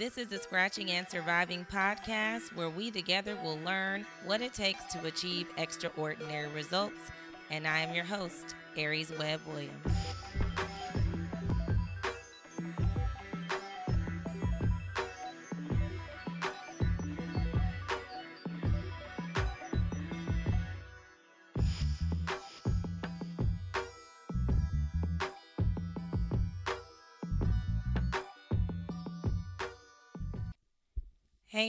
This is the Scratching and Surviving podcast where we together will learn what it takes to achieve extraordinary results. And I am your host, Aries Webb Williams.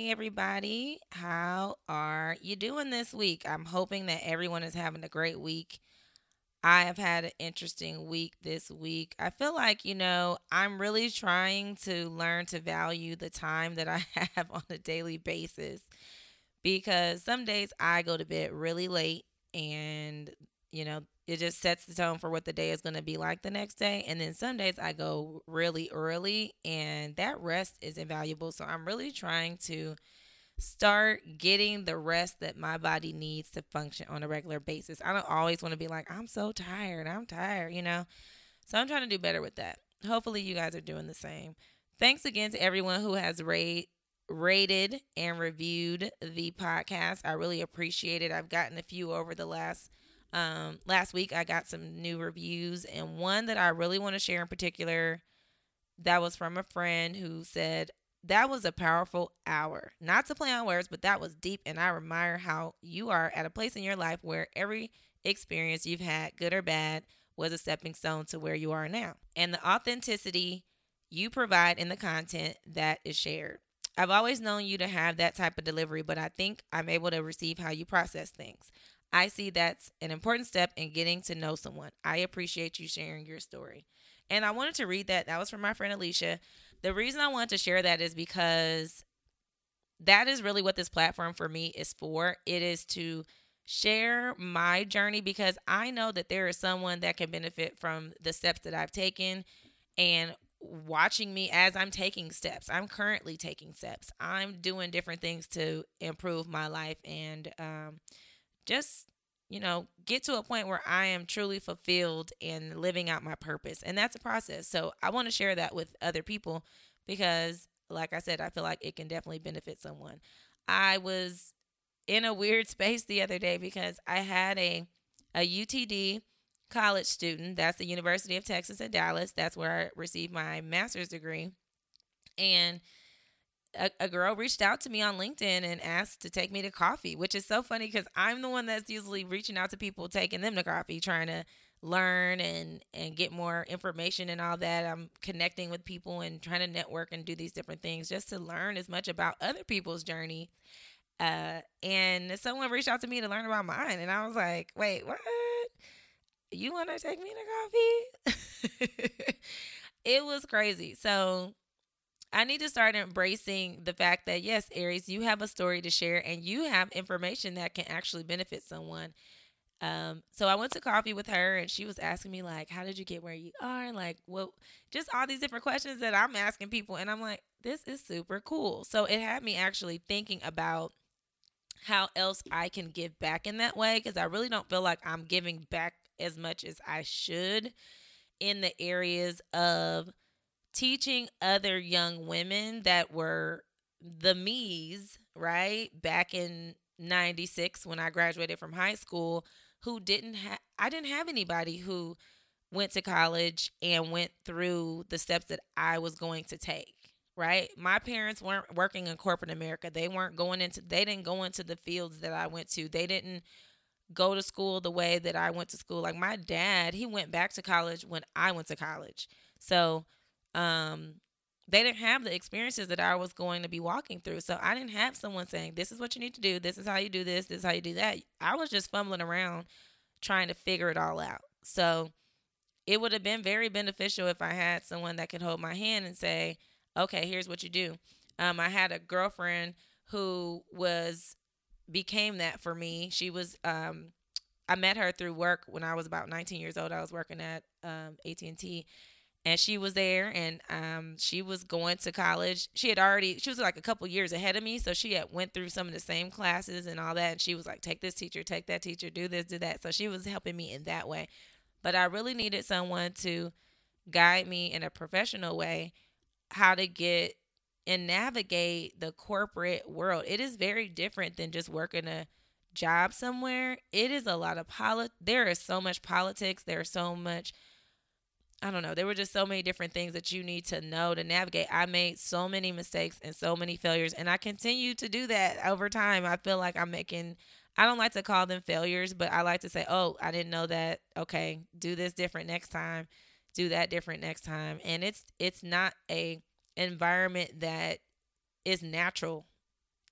Hey, everybody. How are you doing this week? I'm hoping that everyone is having a great week. I have had an interesting week this week. I feel like, you know, I'm really trying to learn to value the time that I have on a daily basis because some days I go to bed really late and, you know, it just sets the tone for what the day is going to be like the next day. And then some days I go really early, and that rest is invaluable. So I'm really trying to start getting the rest that my body needs to function on a regular basis. I don't always want to be like, I'm so tired, I'm tired, you know? So I'm trying to do better with that. Hopefully, you guys are doing the same. Thanks again to everyone who has rate, rated and reviewed the podcast. I really appreciate it. I've gotten a few over the last um, last week I got some new reviews, and one that I really want to share in particular that was from a friend who said, That was a powerful hour. Not to play on words, but that was deep, and I admire how you are at a place in your life where every experience you've had, good or bad, was a stepping stone to where you are now. And the authenticity you provide in the content that is shared. I've always known you to have that type of delivery, but I think I'm able to receive how you process things. I see that's an important step in getting to know someone. I appreciate you sharing your story. And I wanted to read that. That was from my friend Alicia. The reason I wanted to share that is because that is really what this platform for me is for. It is to share my journey because I know that there is someone that can benefit from the steps that I've taken and watching me as I'm taking steps. I'm currently taking steps. I'm doing different things to improve my life and um, just you know, get to a point where I am truly fulfilled in living out my purpose. And that's a process. So I want to share that with other people because, like I said, I feel like it can definitely benefit someone. I was in a weird space the other day because I had a, a UTD college student. That's the University of Texas at Dallas. That's where I received my master's degree. And a, a, girl reached out to me on LinkedIn and asked to take me to coffee, which is so funny because I'm the one that's usually reaching out to people, taking them to coffee, trying to learn and and get more information and all that. I'm connecting with people and trying to network and do these different things just to learn as much about other people's journey. Uh, and someone reached out to me to learn about mine, and I was like, "Wait, what? You want to take me to coffee?" it was crazy. So I need to start embracing the fact that, yes, Aries, you have a story to share and you have information that can actually benefit someone. Um, so I went to coffee with her and she was asking me, like, how did you get where you are? Like, well, just all these different questions that I'm asking people. And I'm like, this is super cool. So it had me actually thinking about how else I can give back in that way because I really don't feel like I'm giving back as much as I should in the areas of teaching other young women that were the me's, right? Back in 96 when I graduated from high school who didn't have I didn't have anybody who went to college and went through the steps that I was going to take, right? My parents weren't working in corporate America. They weren't going into they didn't go into the fields that I went to. They didn't go to school the way that I went to school. Like my dad, he went back to college when I went to college. So um, they didn't have the experiences that I was going to be walking through. So I didn't have someone saying, This is what you need to do. This is how you do this. This is how you do that. I was just fumbling around trying to figure it all out. So it would have been very beneficial if I had someone that could hold my hand and say, Okay, here's what you do. Um, I had a girlfriend who was became that for me. She was um, I met her through work when I was about 19 years old. I was working at um, AT&T and she was there and um, she was going to college she had already she was like a couple years ahead of me so she had went through some of the same classes and all that and she was like take this teacher take that teacher do this do that so she was helping me in that way but i really needed someone to guide me in a professional way how to get and navigate the corporate world. It is very different than just working a job somewhere. It is a lot of polit there is so much politics, there's so much I don't know. There were just so many different things that you need to know to navigate. I made so many mistakes and so many failures, and I continue to do that over time. I feel like I'm making, I don't like to call them failures, but I like to say, oh, I didn't know that. Okay, do this different next time, do that different next time. And it's it's not a environment that is natural.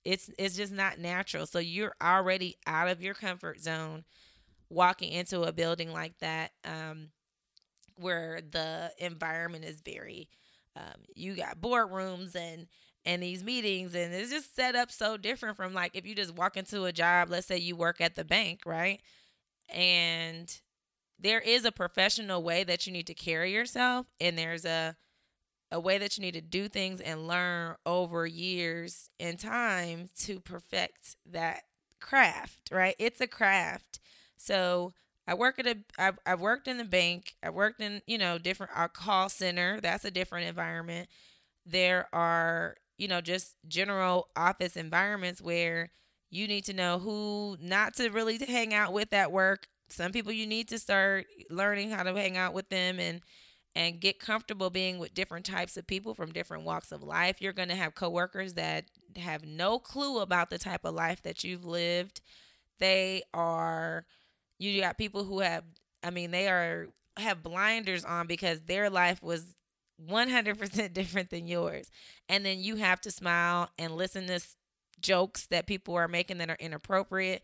It's it's just not natural. So you're already out of your comfort zone walking into a building like that. Um, where the environment is very um, you got boardrooms and and these meetings and it's just set up so different from like if you just walk into a job let's say you work at the bank right? And there is a professional way that you need to carry yourself and there's a a way that you need to do things and learn over years and time to perfect that craft right? It's a craft. So I work at a I've, I've worked in the bank. I worked in, you know, different our call center. That's a different environment. There are, you know, just general office environments where you need to know who not to really hang out with at work. Some people you need to start learning how to hang out with them and and get comfortable being with different types of people from different walks of life. You're going to have coworkers that have no clue about the type of life that you've lived. They are you got people who have I mean they are have blinders on because their life was 100% different than yours. And then you have to smile and listen to jokes that people are making that are inappropriate.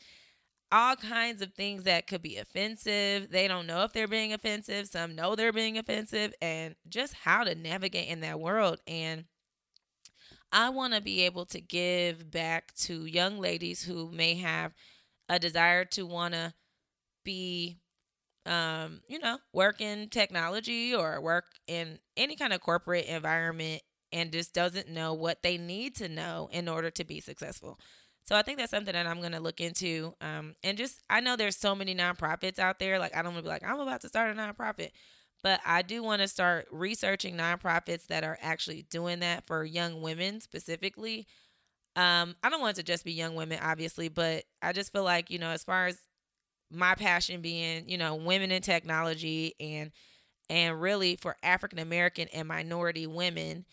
All kinds of things that could be offensive. They don't know if they're being offensive. Some know they're being offensive and just how to navigate in that world. And I want to be able to give back to young ladies who may have a desire to want to be um, you know, work in technology or work in any kind of corporate environment and just doesn't know what they need to know in order to be successful. So I think that's something that I'm going to look into. Um, and just, I know there's so many nonprofits out there. Like, I don't want to be like, I'm about to start a nonprofit. But I do want to start researching nonprofits that are actually doing that for young women specifically. Um, I don't want it to just be young women, obviously, but I just feel like, you know, as far as my passion being, you know, women in technology and and really for African American and minority women,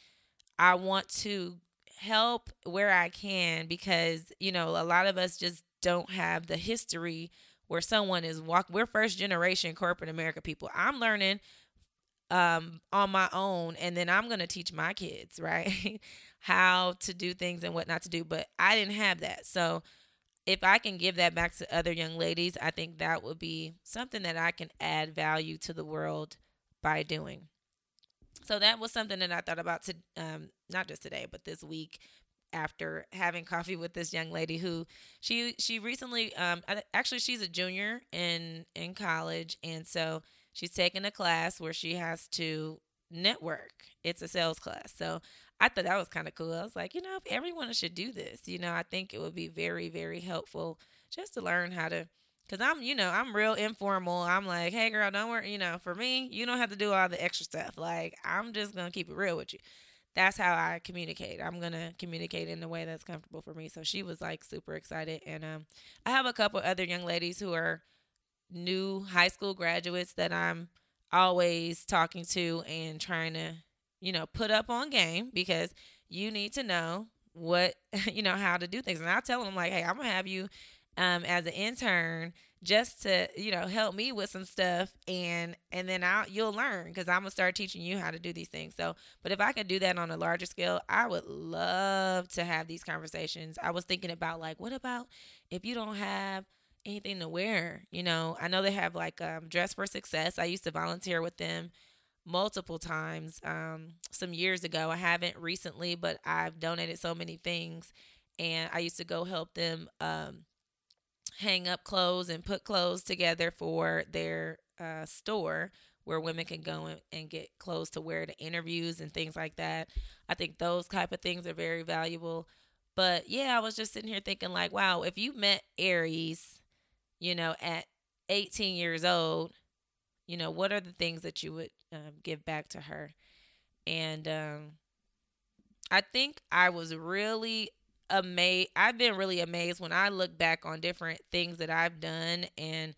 I want to help where I can because, you know, a lot of us just don't have the history where someone is walk we're first generation corporate America people. I'm learning um on my own and then I'm going to teach my kids, right? How to do things and what not to do, but I didn't have that. So if I can give that back to other young ladies, I think that would be something that I can add value to the world by doing. So that was something that I thought about to um, not just today, but this week after having coffee with this young lady who she she recently um actually she's a junior in in college and so she's taking a class where she has to network. It's a sales class. So I thought that was kind of cool. I was like, you know, if everyone should do this, you know, I think it would be very, very helpful just to learn how to. Cause I'm, you know, I'm real informal. I'm like, hey, girl, don't worry. You know, for me, you don't have to do all the extra stuff. Like, I'm just gonna keep it real with you. That's how I communicate. I'm gonna communicate in a way that's comfortable for me. So she was like super excited, and um, I have a couple other young ladies who are new high school graduates that I'm always talking to and trying to you know, put up on game because you need to know what, you know, how to do things. And I tell them like, hey, I'm gonna have you um, as an intern just to you know help me with some stuff and and then I you'll learn because I'm gonna start teaching you how to do these things. So, but if I could do that on a larger scale, I would love to have these conversations. I was thinking about like, what about if you don't have anything to wear? You know, I know they have like um, Dress for Success. I used to volunteer with them multiple times um, some years ago. I haven't recently, but I've donated so many things. And I used to go help them um, hang up clothes and put clothes together for their uh, store where women can go and get clothes to wear to interviews and things like that. I think those type of things are very valuable. But yeah, I was just sitting here thinking like, wow, if you met Aries, you know, at 18 years old, you know, what are the things that you would um, give back to her? And um, I think I was really amazed. I've been really amazed when I look back on different things that I've done and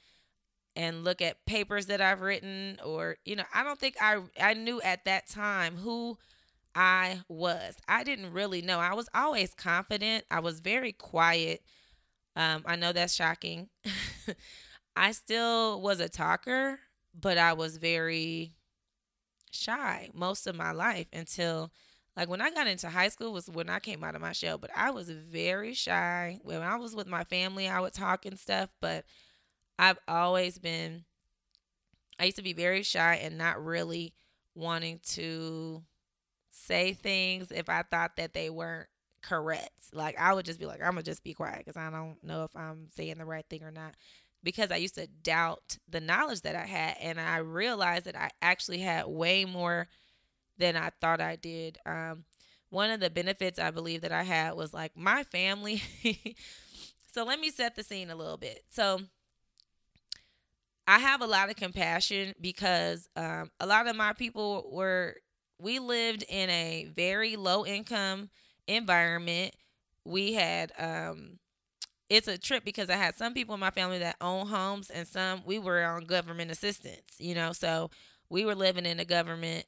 and look at papers that I've written or you know, I don't think I I knew at that time who I was. I didn't really know. I was always confident. I was very quiet. Um, I know that's shocking. I still was a talker, but I was very shy most of my life until like when I got into high school was when I came out of my shell, but I was very shy. When I was with my family, I would talk and stuff, but I've always been I used to be very shy and not really wanting to say things if I thought that they weren't correct. Like I would just be like, I'm gonna just be quiet because I don't know if I'm saying the right thing or not. Because I used to doubt the knowledge that I had, and I realized that I actually had way more than I thought I did. Um, one of the benefits I believe that I had was like my family. so let me set the scene a little bit. So I have a lot of compassion because um, a lot of my people were, we lived in a very low income environment. We had, um, it's a trip because I had some people in my family that own homes and some we were on government assistance, you know, so we were living in a government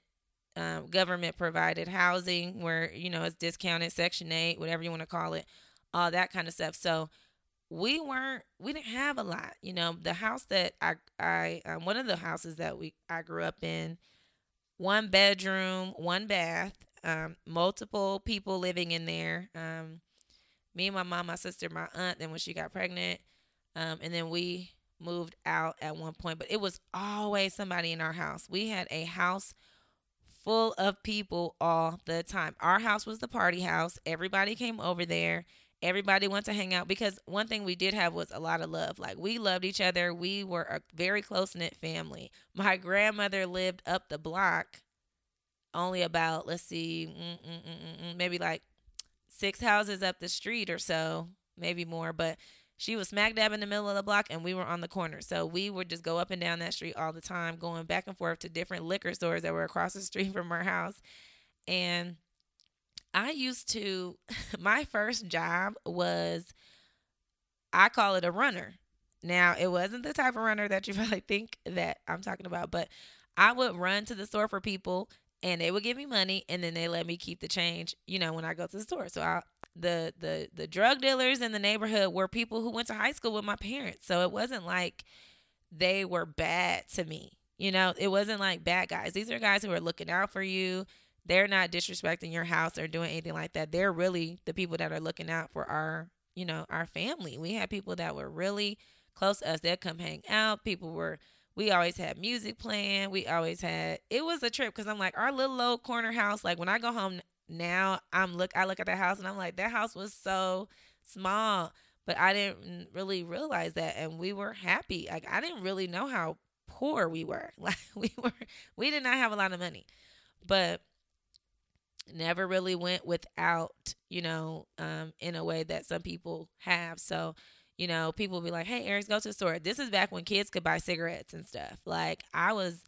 um, government provided housing where you know it's discounted section 8 whatever you want to call it all that kind of stuff. So we weren't we didn't have a lot you know? The house that i i um, one of the houses that we i grew up in one bedroom one bath um, multiple people living in there um, me and my mom my sister my aunt then when she got pregnant um, and then we moved out at one point but it was always somebody in our house we had a house full of people all the time. Our house was the party house. Everybody came over there. Everybody went to hang out because one thing we did have was a lot of love. Like we loved each other. We were a very close knit family. My grandmother lived up the block, only about, let's see, mm, mm, mm, maybe like six houses up the street or so, maybe more. But she was smack dab in the middle of the block and we were on the corner. So we would just go up and down that street all the time, going back and forth to different liquor stores that were across the street from our house. And I used to, my first job was, I call it a runner. Now, it wasn't the type of runner that you probably think that I'm talking about, but I would run to the store for people and they would give me money and then they let me keep the change, you know, when I go to the store. So I the the the drug dealers in the neighborhood were people who went to high school with my parents. So it wasn't like they were bad to me. You know, it wasn't like bad guys. These are guys who are looking out for you. They're not disrespecting your house or doing anything like that. They're really the people that are looking out for our, you know, our family. We had people that were really close to us. They'd come hang out. People were we always had music playing. We always had it was a trip because I'm like our little old corner house. Like when I go home now I'm look I look at that house and I'm like that house was so small, but I didn't really realize that and we were happy. Like I didn't really know how poor we were. Like we were we did not have a lot of money. But never really went without, you know, um, in a way that some people have. So, you know, people be like, hey, Aries, go to the store. This is back when kids could buy cigarettes and stuff. Like, I was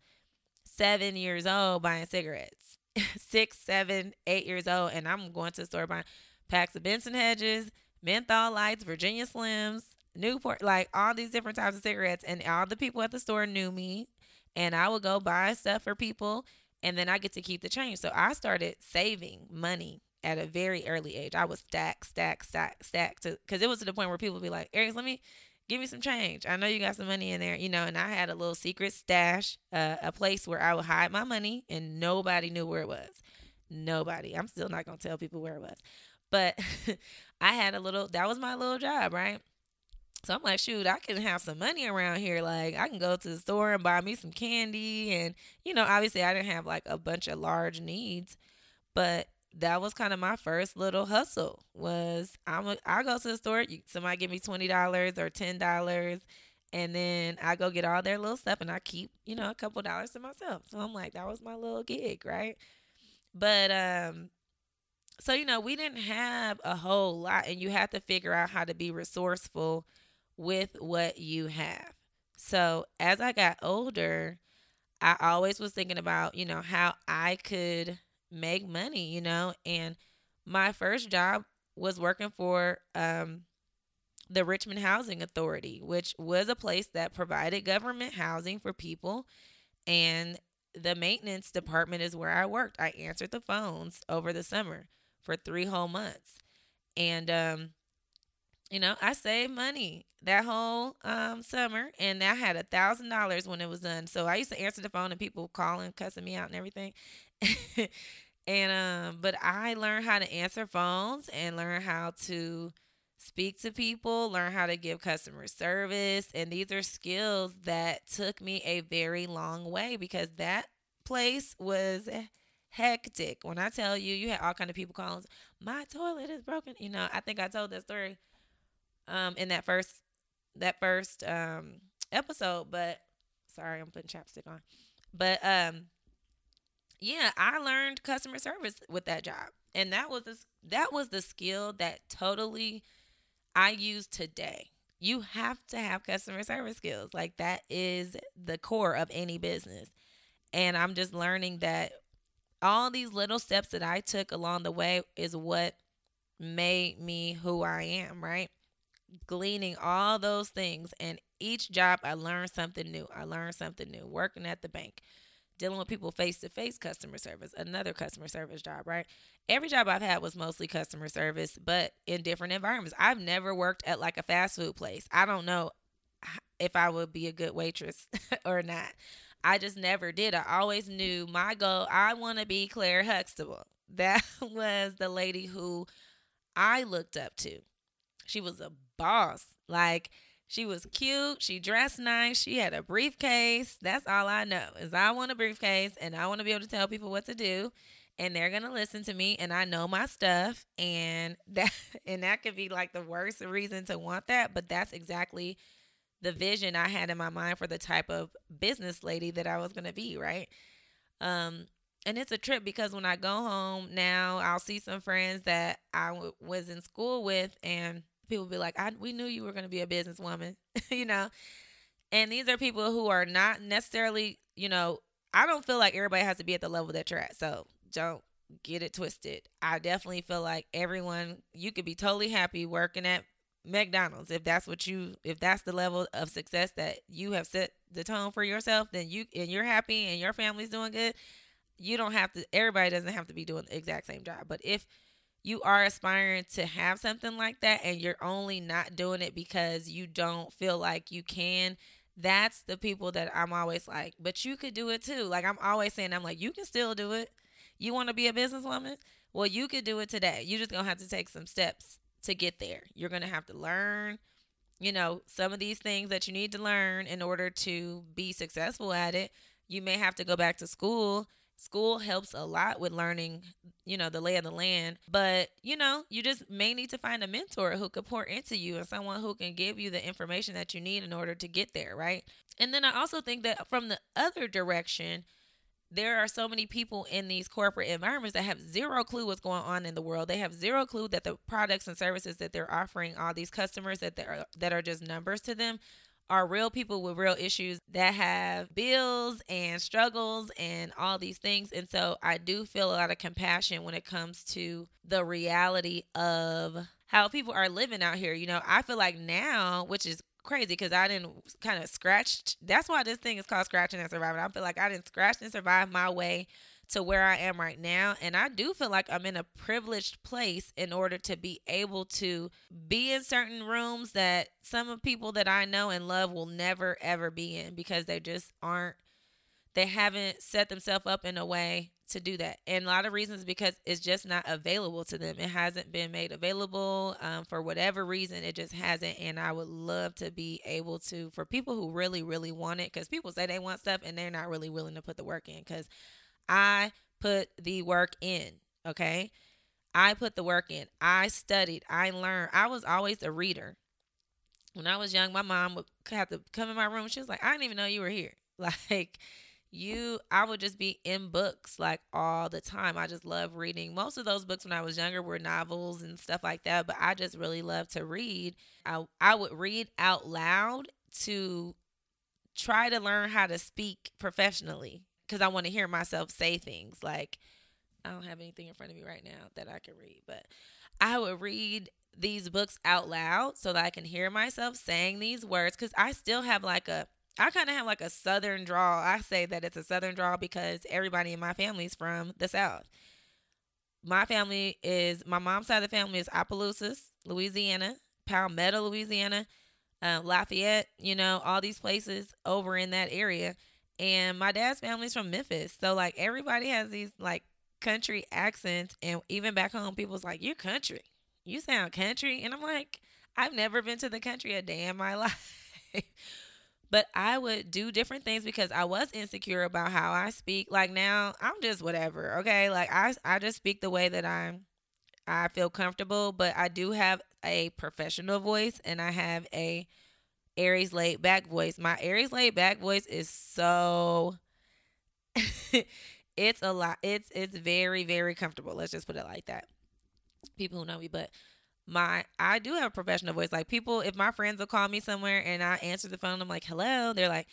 seven years old buying cigarettes. six, seven, eight years old, and I'm going to the store buying packs of Benson Hedges, menthol lights, Virginia Slims, Newport, like all these different types of cigarettes. And all the people at the store knew me, and I would go buy stuff for people, and then I get to keep the change. So I started saving money at a very early age. I was stack, stack, stack, stack, because it was to the point where people would be like, Aries, let me give me some change. I know you got some money in there, you know, and I had a little secret stash, uh, a place where I would hide my money and nobody knew where it was. Nobody. I'm still not to tell people where it was. But I had a little, that was my little job, right? So I'm like, shoot, I can have some money around here. Like, I can go to the store and buy me some candy. And, you know, obviously I didn't have like a bunch of large needs, but that was kind of my first little hustle was I'm a, I go to the store, you, somebody give me twenty dollars or ten dollars, and then I go get all their little stuff, and I keep you know a couple dollars to myself. So I'm like, that was my little gig, right? But um, so you know we didn't have a whole lot, and you have to figure out how to be resourceful with what you have. So as I got older, I always was thinking about you know how I could make money, you know, and my first job was working for um, the Richmond Housing Authority, which was a place that provided government housing for people. And the maintenance department is where I worked. I answered the phones over the summer for three whole months. And, um, you know, I saved money that whole um, summer, and I had a thousand dollars when it was done. So I used to answer the phone and people calling, cussing me out and everything. and um, but I learned how to answer phones and learn how to speak to people, learn how to give customer service. And these are skills that took me a very long way because that place was hectic. When I tell you, you had all kind of people calling, my toilet is broken. You know, I think I told that story um in that first that first um episode, but sorry, I'm putting chapstick on. But um yeah, I learned customer service with that job. And that was that was the skill that totally I use today. You have to have customer service skills. Like that is the core of any business. And I'm just learning that all these little steps that I took along the way is what made me who I am, right? Gleaning all those things and each job I learned something new. I learned something new. Working at the bank, dealing with people face to face customer service, another customer service job, right? Every job I've had was mostly customer service, but in different environments. I've never worked at like a fast food place. I don't know if I would be a good waitress or not. I just never did. I always knew my goal. I want to be Claire Huxtable. That was the lady who I looked up to. She was a boss. Like, she was cute. She dressed nice. She had a briefcase. That's all I know is I want a briefcase and I want to be able to tell people what to do and they're going to listen to me and I know my stuff and that and that could be like the worst reason to want that, but that's exactly the vision I had in my mind for the type of business lady that I was going to be, right? Um and it's a trip because when I go home now, I'll see some friends that I w- was in school with and people be like, I, we knew you were going to be a businesswoman, you know? And these are people who are not necessarily, you know, I don't feel like everybody has to be at the level that you're at. So don't get it twisted. I definitely feel like everyone, you could be totally happy working at McDonald's if that's what you if that's the level of success that you have set the tone for yourself then you and you're happy and your family's doing good you don't have to everybody doesn't have to be doing the exact same job but if you are aspiring to have something like that and you're only not doing it because you don't feel like you can, that's the people that I'm always like, but you could do it too. Like I'm always saying, I'm like, you can still do it. You want to be a businesswoman? Well, you could do it today. You're just going to have to take some steps to get there. You're going to have to learn, you know, some of these things that you need to learn in order to be successful at it. You may have to go back to school School helps a lot with learning, you know, the lay of the land. But, you know, you just may need to find a mentor who could pour into you and someone who can give you the information that you need in order to get there, right? And then I also think that from the other direction, there are so many people in these corporate environments that have zero clue what's going on in the world. They have zero clue that the products and services that they're offering all these customers that they are that are just numbers to them are real people with real issues that have bills and struggles and all these things. And so I do feel a lot of compassion when it comes to the reality of how people are living out here. You know, I feel like now, which is crazy because I didn't kind of scratch. That's why this thing is called scratching and surviving. I feel like I didn't scratch and survive my way to where I am right now. And I do feel like I'm in a privileged place in order to be able to be in certain rooms that some of people that I know and love will never ever be in because they just aren't they haven't set themselves up in a way to do that. And a lot of reasons because it's just not available to them. It hasn't been made available um, for whatever reason. It just hasn't. And I would love to be able to, for people who really, really want it, because people say they want stuff and they're not really willing to put the work in. Because I put the work in, okay? I put the work in. I studied. I learned. I was always a reader. When I was young, my mom would have to come in my room. She was like, I didn't even know you were here. Like, you, I would just be in books like all the time. I just love reading. Most of those books when I was younger were novels and stuff like that, but I just really love to read. I, I would read out loud to try to learn how to speak professionally because I want to hear myself say things like I don't have anything in front of me right now that I can read, but I would read these books out loud so that I can hear myself saying these words because I still have like a I kind of have like a southern drawl. I say that it's a southern drawl because everybody in my family is from the south. My family is my mom's side of the family is Opelousas, Louisiana, Palmetto, Louisiana, uh, Lafayette. You know all these places over in that area, and my dad's family's from Memphis. So like everybody has these like country accents, and even back home, people's like, "You're country." you sound country. And I'm like, I've never been to the country a day in my life. but I would do different things because I was insecure about how I speak. Like now, I'm just whatever, okay? Like I I just speak the way that I'm I feel comfortable, but I do have a professional voice and I have a Aries laid back voice. My Aries laid back voice is so it's a lot. It's it's very very comfortable. Let's just put it like that people who know me, but my I do have a professional voice. Like people, if my friends will call me somewhere and I answer the phone, I'm like, "Hello." They're like,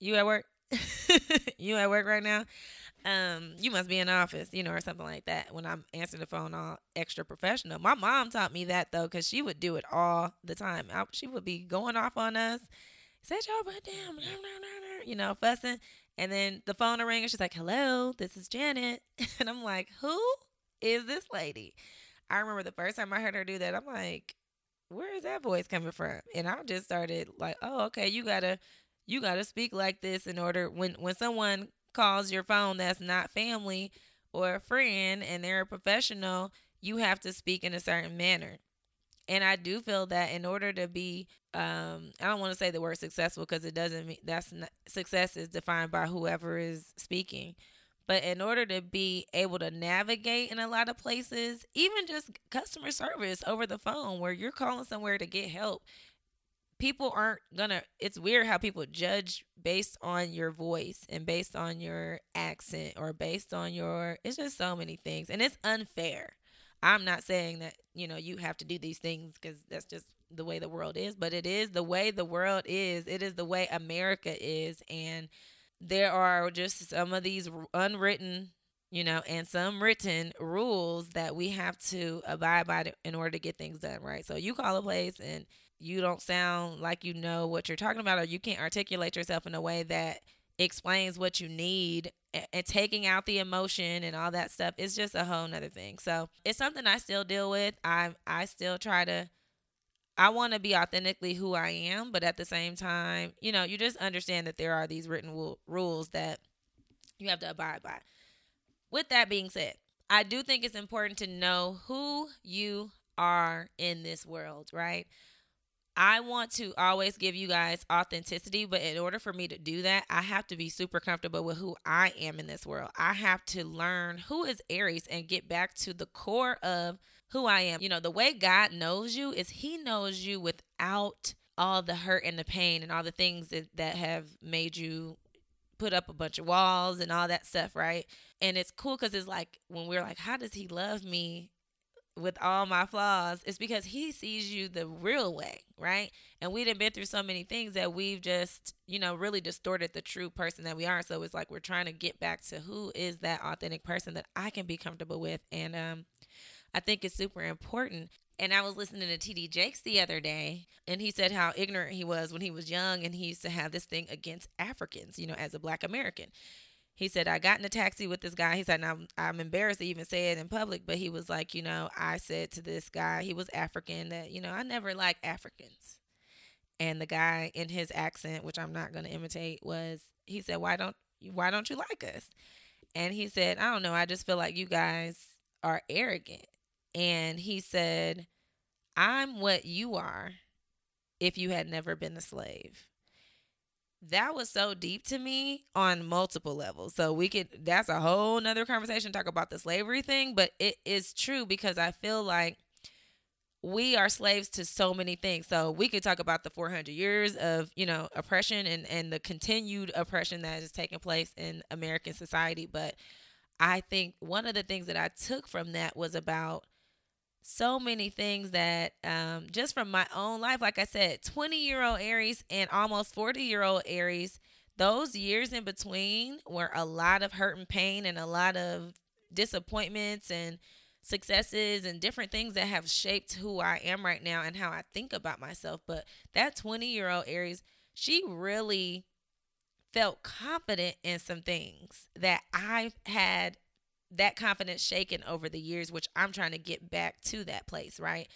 "You at work? you at work right now? Um, you must be in office, you know, or something like that." When I'm answering the phone, all extra professional. My mom taught me that though, because she would do it all the time. I, she would be going off on us, set your butt down, you know, fussing, and then the phone ring and she's like, "Hello, this is Janet," and I'm like, "Who is this lady?" I remember the first time I heard her do that, I'm like, where is that voice coming from? And I just started like, oh, okay, you gotta you gotta speak like this in order when when someone calls your phone that's not family or a friend and they're a professional, you have to speak in a certain manner. And I do feel that in order to be, um, I don't want to say the word successful because it doesn't mean that's not, success is defined by whoever is speaking. But in order to be able to navigate in a lot of places, even just customer service over the phone where you're calling somewhere to get help, people aren't gonna it's weird how people judge based on your voice and based on your accent or based on your it's just so many things. And it's unfair. I'm not saying that you know you have to do these things because that's just the way the world is but it is the way the world is. It is the way america is. And there are just some of these unwritten, you know, and some written rules that we have to abide by in order to get things done, right? So you call a place and you don't sound like you know what you're talking about or you can't articulate yourself in a way that explains what you need and taking out the emotion and all that stuff is just a whole nother thing. So it's something I still deal with. I I still try to I want to be authentically who I am, but at the same time, you know, you just understand that there are these written w- rules that you have to abide by. With that being said, I do think it's important to know who you are in this world, right? I want to always give you guys authenticity, but in order for me to do that, I have to be super comfortable with who I am in this world. I have to learn who is Aries and get back to the core of who I am. You know, the way God knows you is He knows you without all the hurt and the pain and all the things that, that have made you put up a bunch of walls and all that stuff, right? And it's cool because it's like when we're like, how does He love me? With all my flaws it's because he sees you the real way right and we have been through so many things that we've just you know really distorted the true person that we are so it's like we're trying to get back to who is that authentic person that i can be comfortable with and um I think it's super important. And I was listening to TD Jakes the other day, and he said how ignorant he was when he was young, and he used to have this thing against Africans, you know, as a black American. He said, I got in a taxi with this guy. He said, I'm, I'm embarrassed to even say it in public, but he was like, you know, I said to this guy, he was African, that, you know, I never like Africans. And the guy in his accent, which I'm not going to imitate, was, he said, why don't, why don't you like us? And he said, I don't know. I just feel like you guys are arrogant and he said, I'm what you are if you had never been a slave. That was so deep to me on multiple levels. So we could that's a whole nother conversation talk about the slavery thing, but it is true because I feel like we are slaves to so many things. So we could talk about the 400 years of, you know, oppression and and the continued oppression that is taking place in American society, but I think one of the things that I took from that was about so many things that um, just from my own life, like I said, 20 year old Aries and almost 40 year old Aries, those years in between were a lot of hurt and pain and a lot of disappointments and successes and different things that have shaped who I am right now and how I think about myself. But that 20 year old Aries, she really felt confident in some things that I've had that confidence shaken over the years, which I'm trying to get back to that place, right?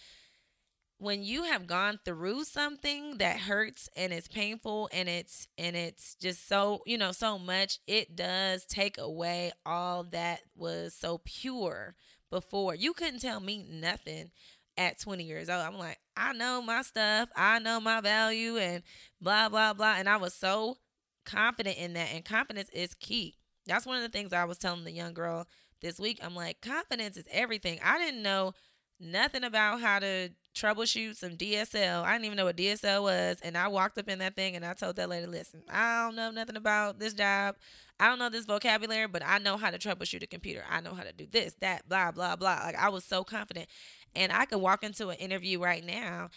When you have gone through something that hurts and it's painful and it's and it's just so, you know, so much, it does take away all that was so pure before. You couldn't tell me nothing at 20 years old. I'm like, I know my stuff, I know my value, and blah, blah, blah. And I was so confident in that. And confidence is key. That's one of the things I was telling the young girl this week. I'm like, confidence is everything. I didn't know nothing about how to troubleshoot some DSL. I didn't even know what DSL was. And I walked up in that thing and I told that lady, listen, I don't know nothing about this job. I don't know this vocabulary, but I know how to troubleshoot a computer. I know how to do this, that, blah, blah, blah. Like I was so confident. And I could walk into an interview right now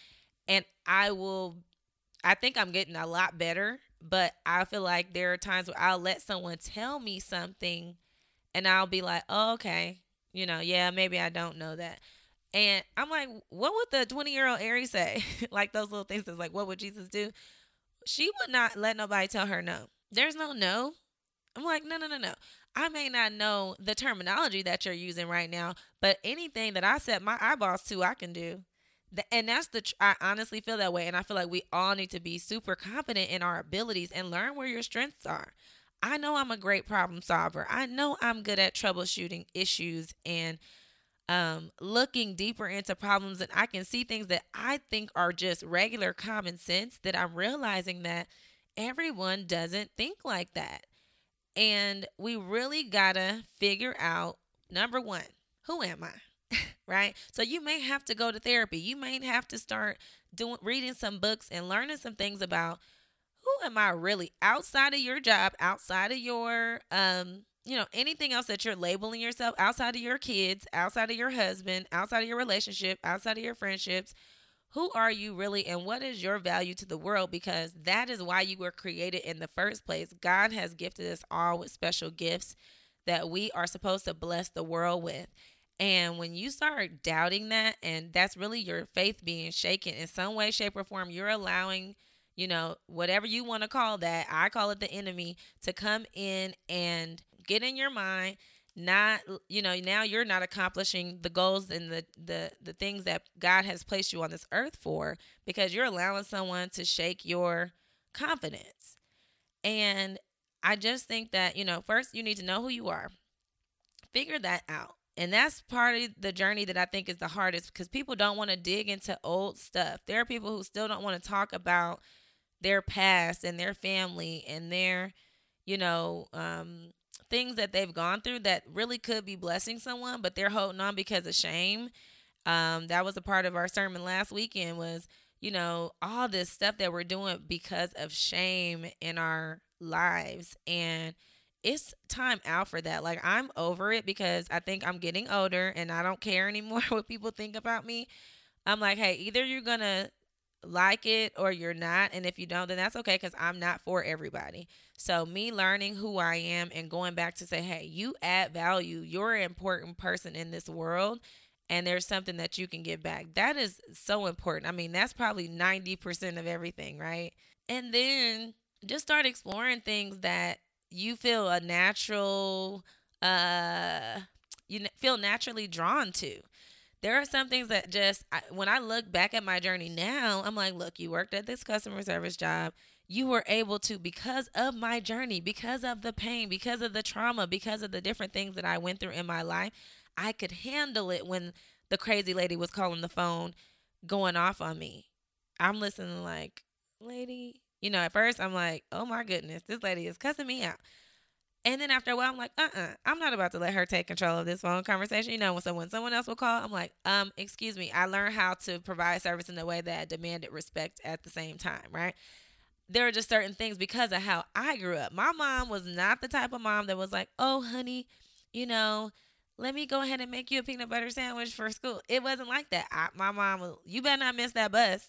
and I will, I think I'm getting a lot better, but I feel like there are times where I'll let someone tell me something and I'll be like, oh, okay, you know, yeah, maybe I don't know that. And I'm like, what would the 20 year old Aries say? like those little things that's like, what would Jesus do? She would not let nobody tell her no. There's no no. I'm like, no, no, no, no. I may not know the terminology that you're using right now, but anything that I set my eyeballs to, I can do. And that's the, I honestly feel that way. And I feel like we all need to be super confident in our abilities and learn where your strengths are. I know I'm a great problem solver. I know I'm good at troubleshooting issues and um, looking deeper into problems. And I can see things that I think are just regular common sense that I'm realizing that everyone doesn't think like that. And we really got to figure out number one, who am I? right? So you may have to go to therapy. You may have to start doing reading some books and learning some things about who am I really outside of your job, outside of your um you know, anything else that you're labeling yourself outside of your kids, outside of your husband, outside of your relationship, outside of your friendships, who are you really and what is your value to the world? Because that is why you were created in the first place. God has gifted us all with special gifts that we are supposed to bless the world with. And when you start doubting that and that's really your faith being shaken in some way shape or form you're allowing you know whatever you want to call that i call it the enemy to come in and get in your mind not you know now you're not accomplishing the goals and the the the things that God has placed you on this earth for because you're allowing someone to shake your confidence. And I just think that, you know, first you need to know who you are. Figure that out. And that's part of the journey that I think is the hardest because people don't want to dig into old stuff. There are people who still don't want to talk about their past and their family and their, you know, um, things that they've gone through that really could be blessing someone, but they're holding on because of shame. Um, that was a part of our sermon last weekend was, you know, all this stuff that we're doing because of shame in our lives. And it's time out for that. Like I'm over it because I think I'm getting older and I don't care anymore what people think about me. I'm like, hey, either you're gonna like it or you're not. And if you don't, then that's okay because I'm not for everybody. So, me learning who I am and going back to say, hey, you add value. You're an important person in this world. And there's something that you can give back. That is so important. I mean, that's probably 90% of everything, right? And then just start exploring things that you feel a natural, uh, you feel naturally drawn to there are some things that just I, when I look back at my journey now, I'm like, look, you worked at this customer service job. You were able to because of my journey, because of the pain, because of the trauma, because of the different things that I went through in my life, I could handle it when the crazy lady was calling the phone going off on me. I'm listening like, lady, you know, at first I'm like, oh my goodness, this lady is cussing me out. And then after a while, I'm like, uh uh-uh, uh, i am not about to let her take control of this phone conversation. You know, when someone someone else will call, I'm like, um, excuse me, I learned how to provide service in a way that demanded respect at the same time, right? There are just certain things because of how I grew up. My mom was not the type of mom that was like, oh, honey, you know, let me go ahead and make you a peanut butter sandwich for school. It wasn't like that. I, my mom was, you better not miss that bus.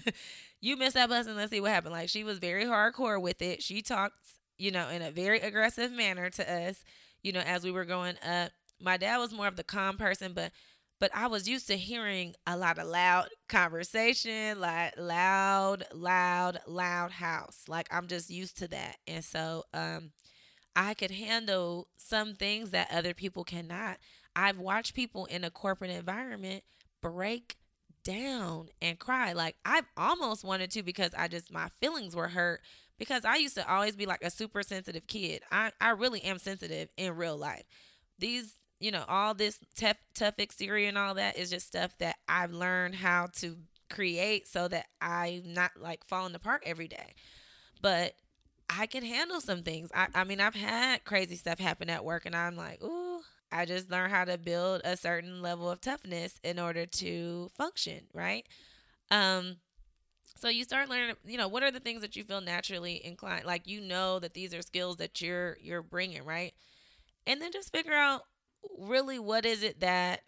you miss that bus and let's see what happened. Like she was very hardcore with it. She talked you know, in a very aggressive manner to us, you know, as we were growing up. My dad was more of the calm person, but but I was used to hearing a lot of loud conversation, like loud, loud, loud house. Like I'm just used to that. And so um I could handle some things that other people cannot. I've watched people in a corporate environment break down and cry. Like I've almost wanted to because I just my feelings were hurt because I used to always be like a super sensitive kid. I I really am sensitive in real life. These you know, all this tough, tough exterior and all that is just stuff that I've learned how to create so that I'm not like falling apart every day. But I can handle some things. I, I mean, I've had crazy stuff happen at work, and I'm like, ooh, I just learned how to build a certain level of toughness in order to function, right? Um, so you start learning, you know, what are the things that you feel naturally inclined, like you know that these are skills that you're you're bringing, right? And then just figure out really what is it that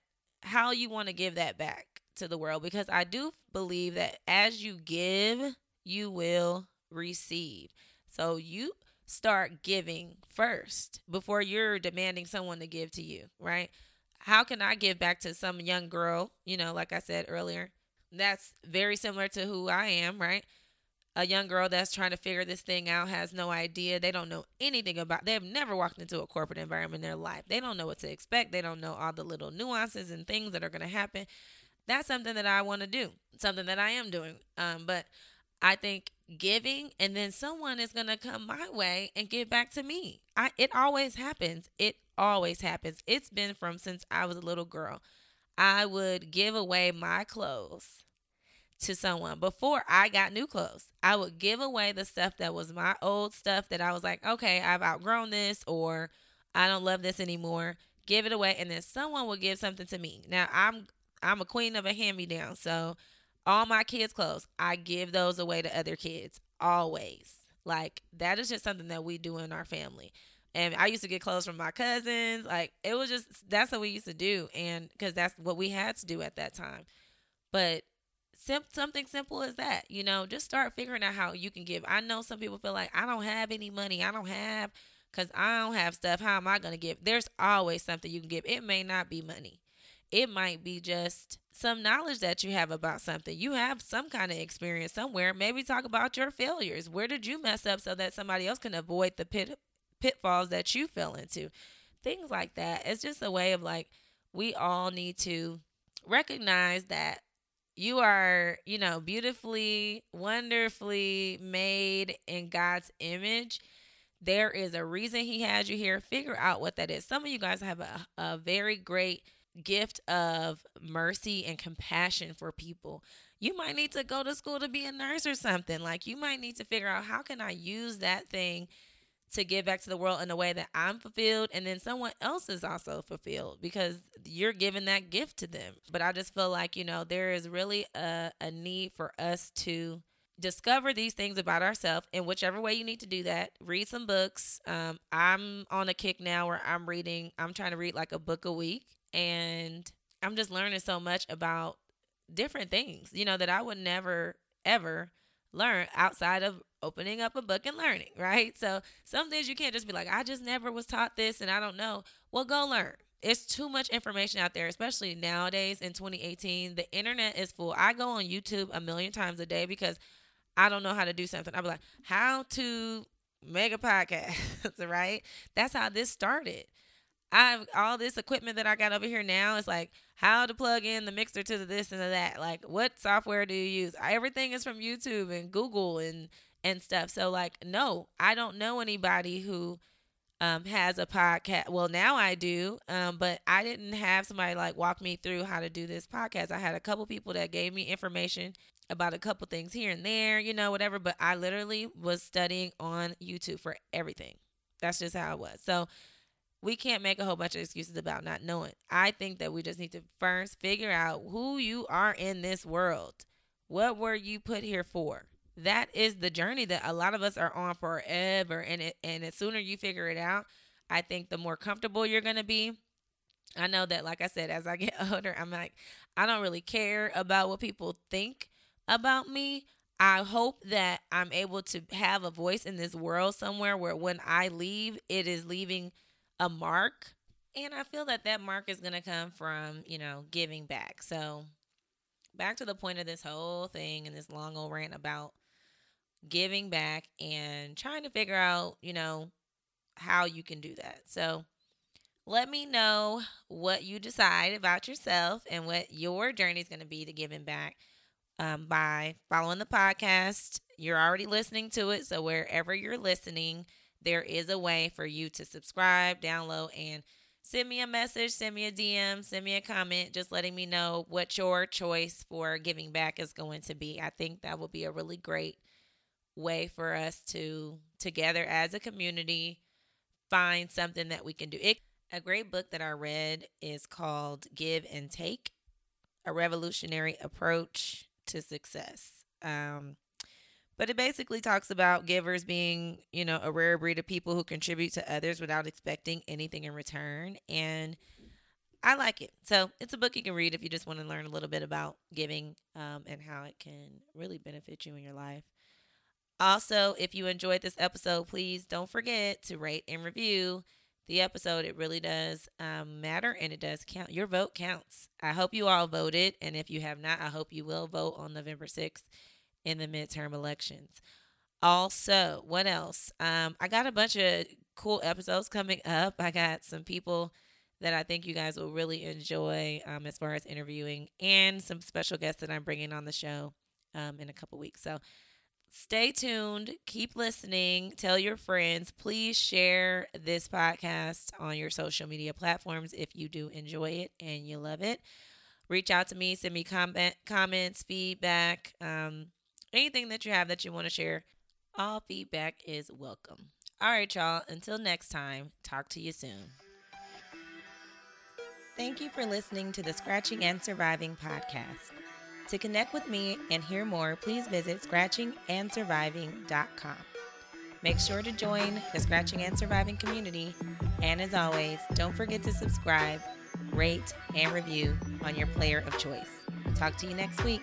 how you want to give that back to the world because I do believe that as you give, you will receive. So you start giving first before you're demanding someone to give to you, right? How can I give back to some young girl, you know, like I said earlier? That's very similar to who I am, right? a young girl that's trying to figure this thing out has no idea. They don't know anything about. They've never walked into a corporate environment in their life. They don't know what to expect. They don't know all the little nuances and things that are going to happen. That's something that I want to do. Something that I am doing. Um, but I think giving and then someone is going to come my way and give back to me. I it always happens. It always happens. It's been from since I was a little girl. I would give away my clothes to someone before I got new clothes. I would give away the stuff that was my old stuff that I was like, okay, I've outgrown this or I don't love this anymore. Give it away and then someone will give something to me. Now I'm I'm a queen of a hand me down. So all my kids' clothes, I give those away to other kids always. Like that is just something that we do in our family. And I used to get clothes from my cousins. Like it was just that's what we used to do and cuz that's what we had to do at that time. But sim- something simple as that. You know, just start figuring out how you can give. I know some people feel like I don't have any money. I don't have because I don't have stuff. How am I going to give? There's always something you can give. It may not be money. It might be just some knowledge that you have about something. You have some kind of experience somewhere. Maybe talk about your failures. Where did you mess up so that somebody else can avoid the pit pitfalls that you fell into? Things like that. It's just a way of like we all need to recognize that you are, you know, beautifully, wonderfully made in God's image. There is a reason He has you here. Figure out what that is. Some of you guys have a, a very great gift of mercy and compassion for people. You might need to go to school to be a nurse or something. Like, you might need to figure out how can I use that thing to give back to the world in a way that I'm fulfilled and then someone else is also fulfilled because you're giving that gift to them. But I just feel like, you know, there is really a, a need for us to discover these things about ourselves in whichever way you need to do that. Read some books. Um, I'm on a kick now where I'm reading, I'm trying to read like a book a week and I'm just learning so much about different things, you know, that I would never, ever learn outside of opening up a book and learning, right? So some things you can't just be like, I just never was taught this and I don't know. Well, go learn. It's too much information out there, especially nowadays in 2018. The internet is full. I go on YouTube a million times a day because I don't know how to do something. I'll be like, how to make a podcast, right? That's how this started. I've all this equipment that I got over here now It's like how to plug in the mixer to the this and the that. Like what software do you use? Everything is from YouTube and Google and and stuff. So like no, I don't know anybody who um, has a podcast. Well, now I do, um, but I didn't have somebody like walk me through how to do this podcast. I had a couple people that gave me information about a couple things here and there, you know, whatever. But I literally was studying on YouTube for everything. That's just how it was. So we can't make a whole bunch of excuses about not knowing. I think that we just need to first figure out who you are in this world. What were you put here for? That is the journey that a lot of us are on forever. And it and the sooner you figure it out, I think the more comfortable you're gonna be. I know that like I said, as I get older, I'm like, I don't really care about what people think about me. I hope that I'm able to have a voice in this world somewhere where when I leave, it is leaving a mark And I feel that that mark is going to come from, you know, giving back. So, back to the point of this whole thing and this long old rant about giving back and trying to figure out, you know, how you can do that. So, let me know what you decide about yourself and what your journey is going to be to giving back um, by following the podcast. You're already listening to it. So, wherever you're listening, there is a way for you to subscribe, download, and send me a message, send me a DM, send me a comment, just letting me know what your choice for giving back is going to be. I think that will be a really great way for us to together as a community find something that we can do. It a great book that I read is called Give and Take: A Revolutionary Approach to Success. Um, but it basically talks about givers being, you know, a rare breed of people who contribute to others without expecting anything in return. And I like it. So it's a book you can read if you just want to learn a little bit about giving um, and how it can really benefit you in your life. Also, if you enjoyed this episode, please don't forget to rate and review the episode. It really does um, matter and it does count. Your vote counts. I hope you all voted. And if you have not, I hope you will vote on November 6th in the midterm elections. Also, what else? Um, I got a bunch of cool episodes coming up. I got some people that I think you guys will really enjoy um, as far as interviewing and some special guests that I'm bringing on the show um, in a couple weeks. So stay tuned. Keep listening. Tell your friends. Please share this podcast on your social media platforms if you do enjoy it and you love it. Reach out to me. Send me comment, comments, feedback. Um, anything that you have that you want to share, all feedback is welcome. All right, y'all. Until next time, talk to you soon. Thank you for listening to the Scratching and Surviving podcast. To connect with me and hear more, please visit scratchingandsurviving.com. Make sure to join the Scratching and Surviving community. And as always, don't forget to subscribe, rate, and review on your player of choice. Talk to you next week.